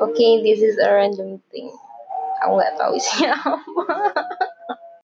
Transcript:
okay this is a random thing. Aku nggak tahu isinya apa